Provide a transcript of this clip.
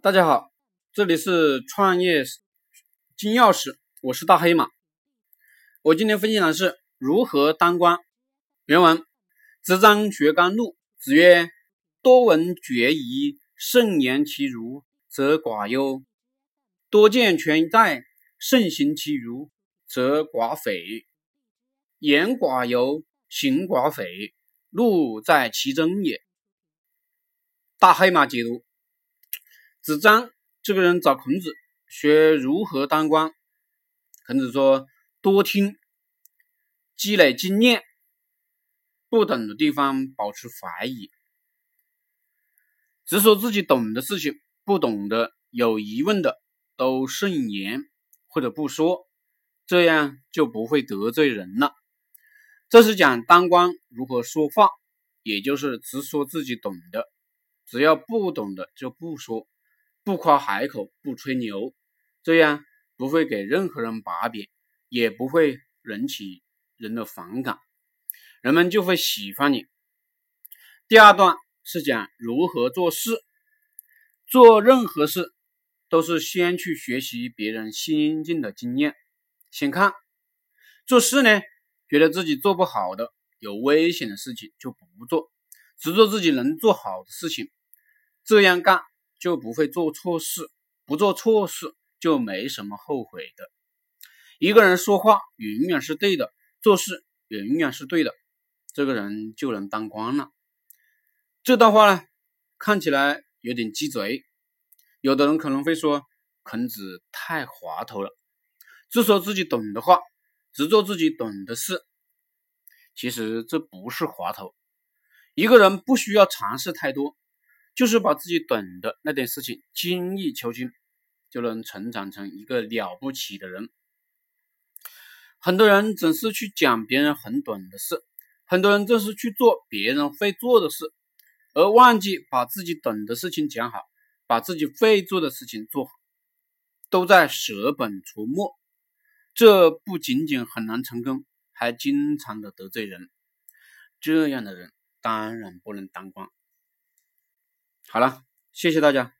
大家好，这里是创业金钥匙，我是大黑马。我今天分享的是如何当官。原文：子张学甘露，子曰：“多闻决疑，慎言其如，则寡忧；多见权在，慎行其如，则寡匪。言寡尤，行寡匪，路在其中也。”大黑马解读。子张这个人找孔子学如何当官。孔子说：“多听，积累经验，不懂的地方保持怀疑，只说自己懂的事情，不懂的、有疑问的都慎言或者不说，这样就不会得罪人了。”这是讲当官如何说话，也就是只说自己懂的，只要不懂的就不说。不夸海口，不吹牛，这样不会给任何人把柄，也不会引起人的反感，人们就会喜欢你。第二段是讲如何做事，做任何事都是先去学习别人先进的经验，先看做事呢，觉得自己做不好的、有危险的事情就不做，只做自己能做好的事情，这样干。就不会做错事，不做错事就没什么后悔的。一个人说话永远是对的，做事永远是对的，这个人就能当官了。这段话呢，看起来有点鸡贼，有的人可能会说孔子太滑头了，只说自己懂的话，只做自己懂的事。其实这不是滑头，一个人不需要尝试太多。就是把自己懂的那点事情精益求精，就能成长成一个了不起的人。很多人总是去讲别人很懂的事，很多人正是去做别人会做的事，而忘记把自己懂的事情讲好，把自己会做的事情做好，都在舍本逐末。这不仅仅很难成功，还经常的得罪人。这样的人当然不能当官。好了，谢谢大家。